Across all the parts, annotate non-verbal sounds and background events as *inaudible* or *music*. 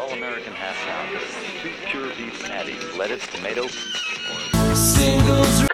all-American half pound, two pure beef patties, lettuce, tomato. Singles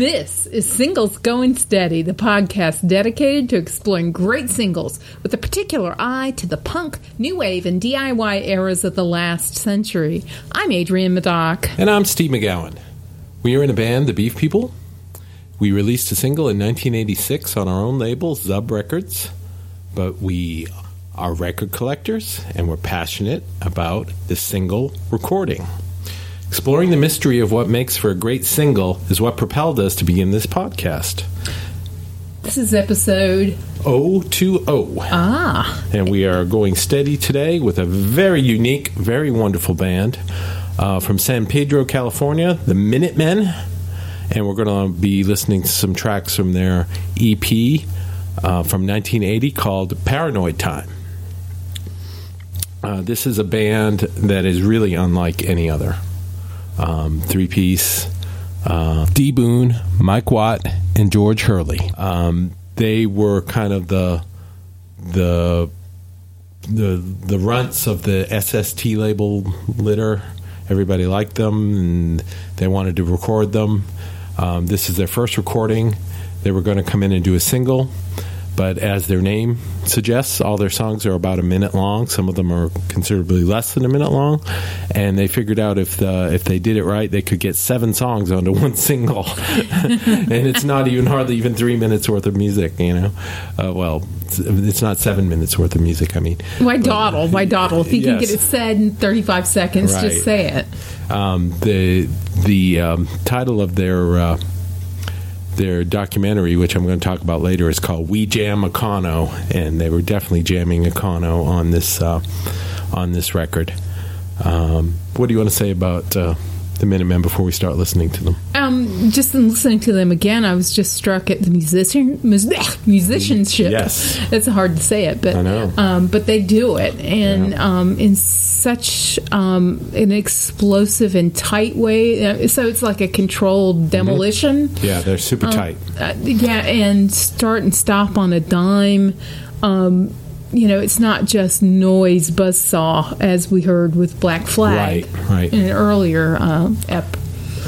This is Singles Going Steady, the podcast dedicated to exploring great singles with a particular eye to the punk, new wave, and DIY eras of the last century. I'm Adrian Madoc. And I'm Steve McGowan. We are in a band, The Beef People. We released a single in 1986 on our own label, Zub Records, but we are record collectors and we're passionate about the single recording. Exploring the mystery of what makes for a great single is what propelled us to begin this podcast. This is episode. 020. Ah, And we are going steady today with a very unique, very wonderful band uh, from San Pedro, California, the Minutemen. And we're going to be listening to some tracks from their EP uh, from 1980 called Paranoid Time. Uh, this is a band that is really unlike any other. Um, three piece uh, D Boon, Mike Watt, and George Hurley. Um, they were kind of the the the the runts of the SST label litter. Everybody liked them, and they wanted to record them. Um, this is their first recording. They were going to come in and do a single, but as their name suggests, all their songs are about a minute long. Some of them are considerably less than a minute long, and they figured out if the, if they did it right, they could get seven songs onto *laughs* one single, *laughs* and it's not even hardly even three minutes worth of music. You know, uh, well, it's, it's not seven minutes worth of music. I mean, why dawdle? Why *laughs* dawdle? If you can get it said in 35 seconds, Right. just say it. um, the the um, title of their uh, their documentary, which I'm going to talk about later, is called "We Jam Econo," and they were definitely jamming Econo on this uh, on this record. Um, what do you want to say about uh, the Minutemen before we start listening to them? Um, just in listening to them again, I was just struck at the musician mus- *laughs* musicianship. Yes. it's hard to say it, but I know. Um, but they do it, and Yeah. um, in such um, an explosive and tight way. So it's like a controlled demolition. Yeah, they're super tight. Uh, yeah, and start and stop on a dime. Um, you know, it's not just noise buzzsaw as we heard with Black Flag Right, right. in an earlier uh, ep.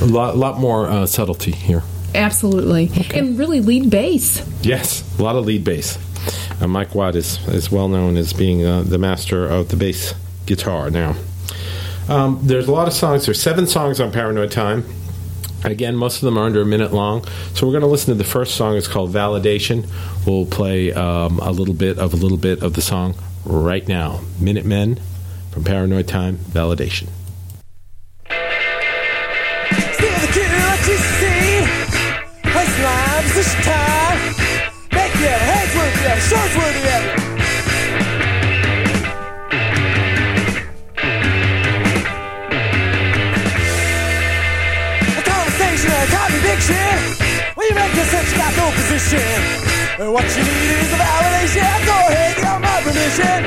A lot, lot more uh, subtlety here. Absolutely, and really lead bass. Yes, a lot of lead bass. Uh, Mike Watt is, is well known as being uh, the master of the bass guitar now. Um, there's a lot of songs. There's seven songs on Paranoid Time. Again, most of them are under a minute long. So we're going to listen to the first song. It's called Validation. We'll play um, a little bit of a little bit of the song right now. Minutemen from Paranoid Time, Validation. What you need is validation. Go ahead, get my permission.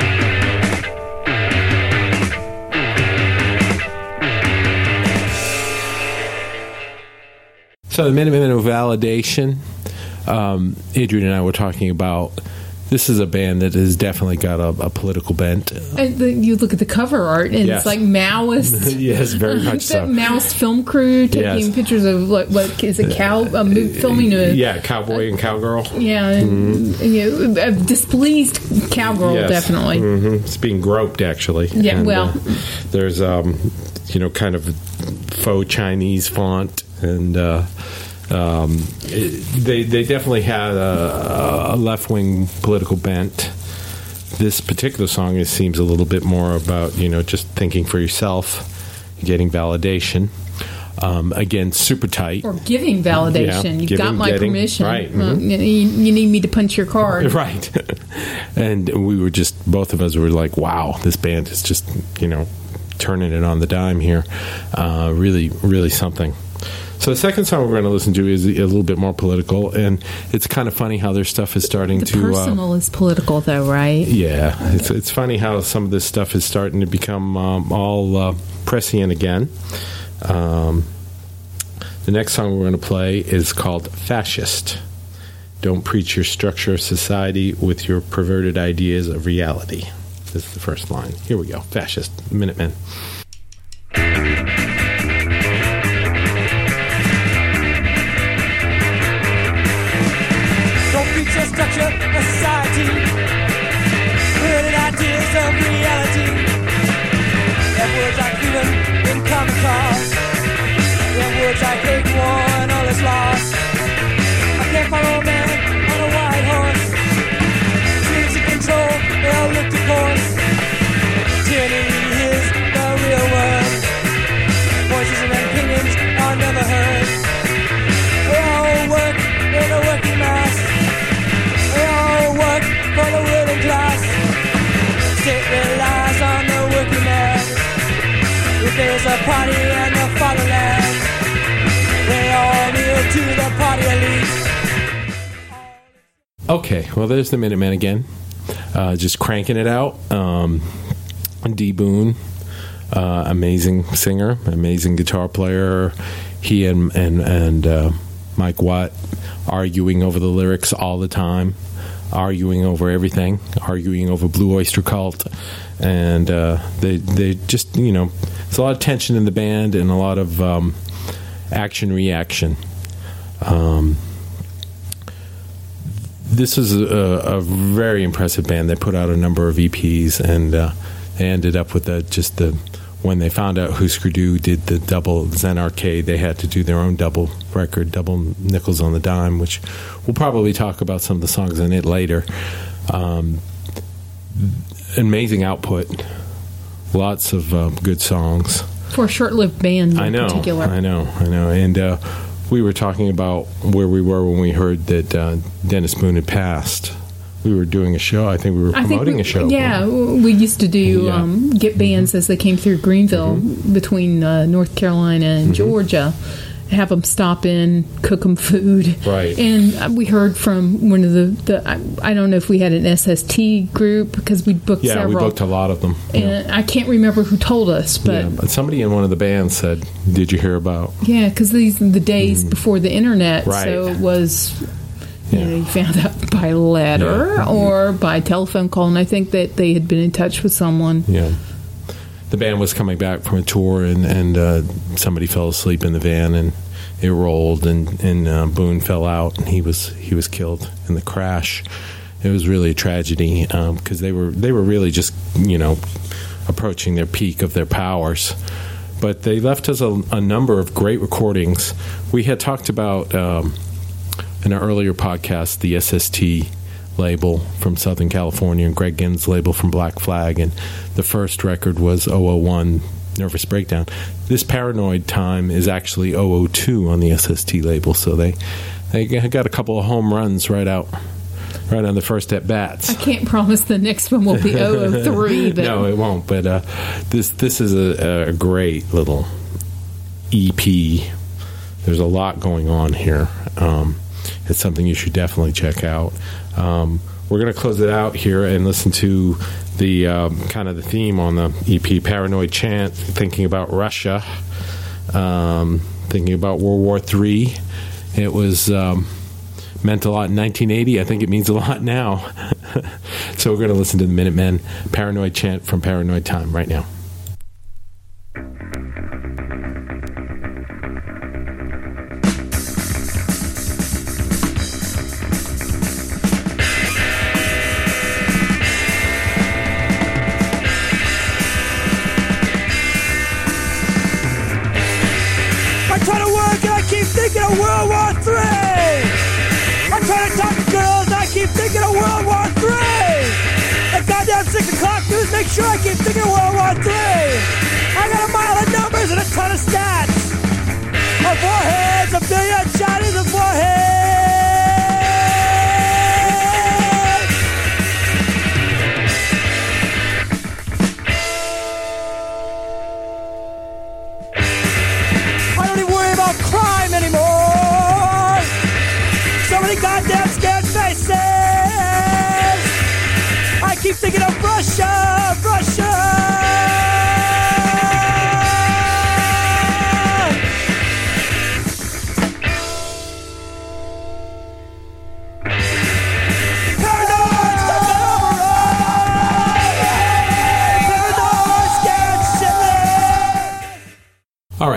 So the Minutemen of Validation, um, Adrian and I were talking about. This is a band that has definitely got a, a political bent. And the, you look at the cover art, and Yes. it's like Maoist. *laughs* yes, very *laughs* much so. Maoist film crew taking Yes. pictures of like what is a Cow uh, filming a Yeah, cowboy and cowgirl. yeah, and, you know, a displeased cowgirl, Yes. definitely. hmm It's being groped, actually. Yeah, And, well- uh, there's um, you know, kind of faux Chinese font, and uh, um, it, they they definitely had a, a left wing political bent. This particular song it seems a little bit more about you know just thinking for yourself, getting validation. Um, again, super tight. Or giving validation. Yeah, You've giving, got my getting, permission. right, Uh, mhm. you, you need me to punch your card. *laughs* Right. *laughs* and we were just, both of us were like, wow, this band is just, you know, turning it on the dime here. Uh, really, really something. So the second song we're going to listen to is a little bit more political, and it's kind of funny how their stuff is starting The to. uh, personal is political, though, right? yeah, it's it's funny how some of this stuff is starting to become um, all uh, prescient again. Um, the next song we're going to play is called "Fascist." Don't preach your structure of society with your perverted ideas of reality. This is the first line. Here we go. Fascist Minutemen. Ideas party in the fatherland, they all kneel to the party elite. Okay, well, there's the Minutemen again. Uh, just cranking it out. Um, D. Boon, uh, amazing singer, amazing guitar player. He and and and uh, Mike Watt arguing over the lyrics all the time, arguing over everything, arguing over Blue Oyster Cult, and uh, they they just you know, there's a lot of tension in the band and a lot of um, action reaction. Um, this is a, a very impressive band. They put out a number of EPs, and uh, they ended up with the, just the when they found out who Du did the double Zen Arcade, they had to do their own double record, double nickels on the dime, which we'll probably talk about some of the songs in it later. Um, amazing output, lots of uh, good songs. For a short-lived band in I know, particular. I know, I know. And uh, we were talking about where we were when we heard that uh, Dennis Boon had passed. We were doing a show. I think we were promoting we, a show. Yeah, we used to do Yeah. Mm-hmm. um, get bands as they came through Greenville between uh, North Carolina and Georgia. Have them stop in, cook them food. Right. And uh, we heard from one of the, the I, I don't know if we had an SST group because we booked Yeah, several. we booked a lot of them. Yeah. and I can't remember who told us, but Yeah, but somebody in one of the bands said, "Did you hear about?" Yeah, because these are the days before the internet, Mm-hmm. Right. so it was. You Yeah. know, you found out by letter Yeah. or by telephone call, and I think that they had been in touch with someone. Yeah, the band was coming back from a tour, and and uh, somebody fell asleep in the van, and it rolled, and and uh, Boon fell out, and he was he was killed in the crash. It was really a tragedy because they were they were really just you know approaching their peak of their powers. But they left us a, a number of great recordings. We had talked about um, in an earlier podcast the SST label from Southern California and Greg Ginn's label from Black Flag, and the first record was 001 Nervous Breakdown. This Paranoid Time is actually 002 on the SST label, so they they got a couple of home runs right out, right on the first at bats. I can't promise the next one will be *laughs* 003, but No, it won't. But uh, this this is a, a great little EP. There's a lot going on here. Um, it's something you should definitely check out. Um, we're going to close it out here and listen to the um, kind of the theme on the EP, "Paranoid Chant," thinking about Russia, um, thinking about World War III. It was. Um, meant a lot in 1980. I think it means a lot now. *laughs* so we're going to listen to the Minutemen Paranoid Chant from Paranoid Time right now. Make sure I keep thinking of World War III. I got a mile of numbers and a ton of stats. Russia.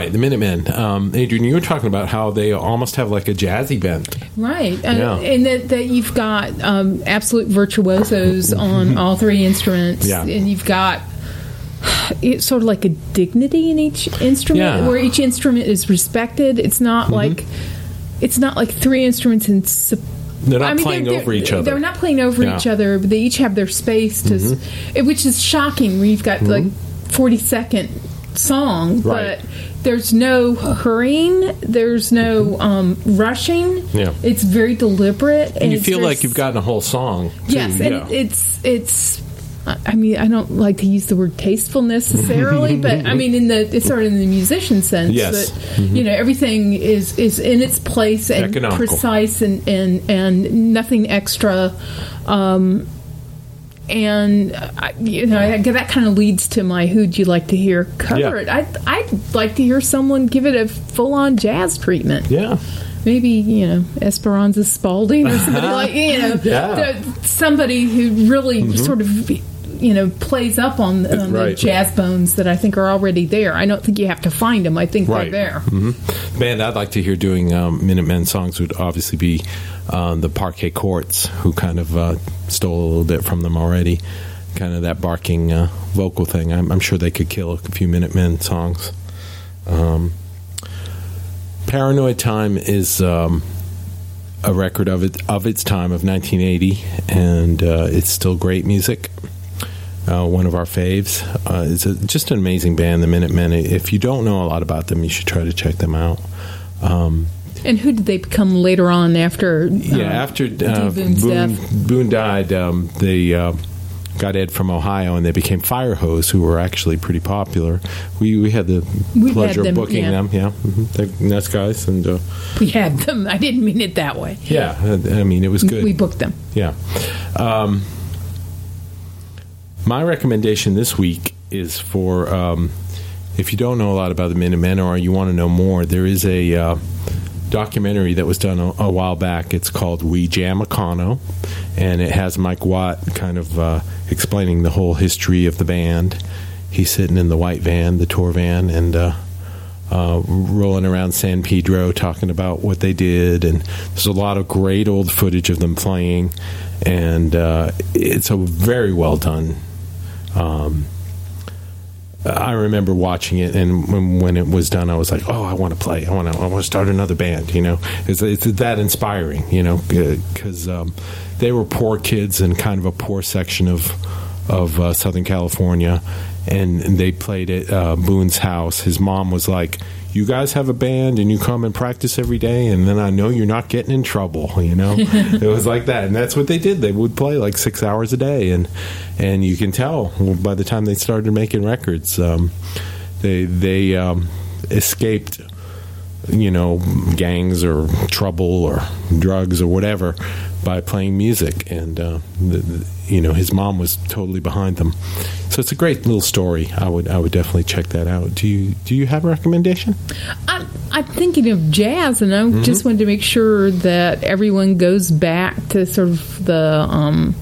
Right, the Minutemen. Um, Adrian, you were talking about how they almost have like a jazzy bent. Right, uh, and that, that you've got um, absolute virtuosos *laughs* on all three instruments, Yeah. and you've got it's sort of like a dignity in each instrument, Yeah. Mm-hmm. where each instrument is respected. It's not like it's not like three instruments in. They're not I mean, playing they're- over each other. They're not playing over Yeah. Mm-hmm. each other, but they each have their space to, it- which is shocking. Where you've got like forty second song, Right. but there's no hurrying, there's no um, rushing. Yeah. it's very deliberate, And you feel like you've gotten a whole song. Too. Yes, and yeah. it's it's. I mean, I don't like to use the word tasteful necessarily, *laughs* but I mean, in the it's sort of in the musician sense. Yes. that, you know, everything is is in its place and Economical. precise and and and nothing extra. Um, and uh, I, you know I, that kind of leads to my who'd you like to hear cover Yeah. it? I I'd like to hear someone give it a full on jazz treatment yeah. maybe you know Esperanza Spalding or somebody *laughs* like you know Yeah. the- somebody who really mm-hmm. sort of you know plays up on, on the jazz bones that I think are already there. I don't think you have to find them. I think Right. they're there. hmm Band I'd like to hear doing um, Minutemen songs would obviously be um, the Parquet Courts, who kind of uh, stole a little bit from them already. Kind of that barking uh, vocal thing. I'm, I'm sure they could kill a few Minutemen songs. Um, Paranoid Time is um, a record of it of its time of 1980, and uh, it's still great music. Uh, one of our faves. Uh, it's a, just an amazing band, the Minutemen. If you don't know a lot about them, you should try to check them out. Um, And who did they become later on after? yeah, um, after uh, Boon, death? Boon died, um, they uh, got Ed from Ohio, and they became Firehose, who were actually pretty popular. We we had the had pleasure them, of booking yeah. them. Yeah, hmm they're nice guys, and uh, We had them. I didn't mean it that way. yeah, I mean it was good. We booked them. Yeah. Um, my recommendation this week is for um, if you don't know a lot about the Minutemen or you want to know more, there is a uh, documentary that was done a, a while back. It's called We Jam Econo, and it has Mike Watt kind of uh, explaining the whole history of the band. He's sitting in the white van, the tour van, and uh, uh, rolling around San Pedro talking about what they did. And there's a lot of great old footage of them playing, and uh, it's a very well done. Um, I remember watching it, and when, when it was done, I was like, "Oh, I want to play. I want to. I want to start another band." You know, it's, it's that inspiring. You know, because um, they were poor kids in kind of a poor section of of uh, Southern California, and, and they played at uh, Boon's house. His mom was like, "You guys have a band, and you come and practice every day, and then I know you're not getting in trouble." You know, *laughs* it was like that, and that's what they did. They would play like six hours a day, and and you can tell by the time they started making records, um, they they um, escaped you know, gangs or trouble or drugs or whatever by playing music. And, uh, the, the, you know, his mom was totally behind them. So it's a great little story. I would I would definitely check that out. Do you do you have a recommendation? I'm, I'm thinking of jazz, and I Mm-hmm. just wanted to make sure that everyone goes back to sort of the. Um,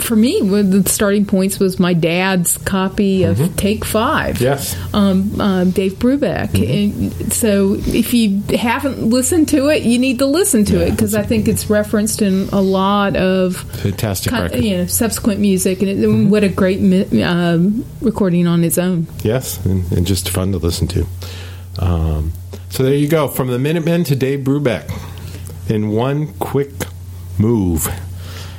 for me, one of the starting points was my dad's copy of Take Five. Mm-hmm. Yes. um, um, Dave Brubeck. Mm-hmm. And so if you haven't listened to it, you need to listen to it because I think it's referenced in a lot of Fantastic kind- record. you know subsequent music, and it, Mm-hmm. what a great mi- um, recording on its own. Yes, and, and just fun to listen to. Um, so there you go, from the Minutemen to Dave Brubeck, in one quick move.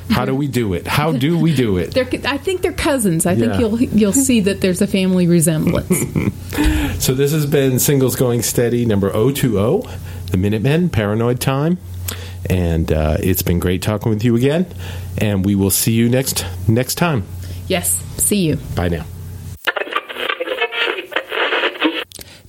How do we do it? How do we do it? They're, I think they're cousins. I think you'll you'll see that there's a family resemblance. *laughs* So this has been Singles Going Steady number 020, The Minutemen, Paranoid Time. And uh, it's been great talking with you again. And we will see you next next time. yes. See you. Bye now.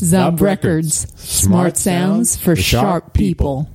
Zub Records. Smart sounds for sharp people.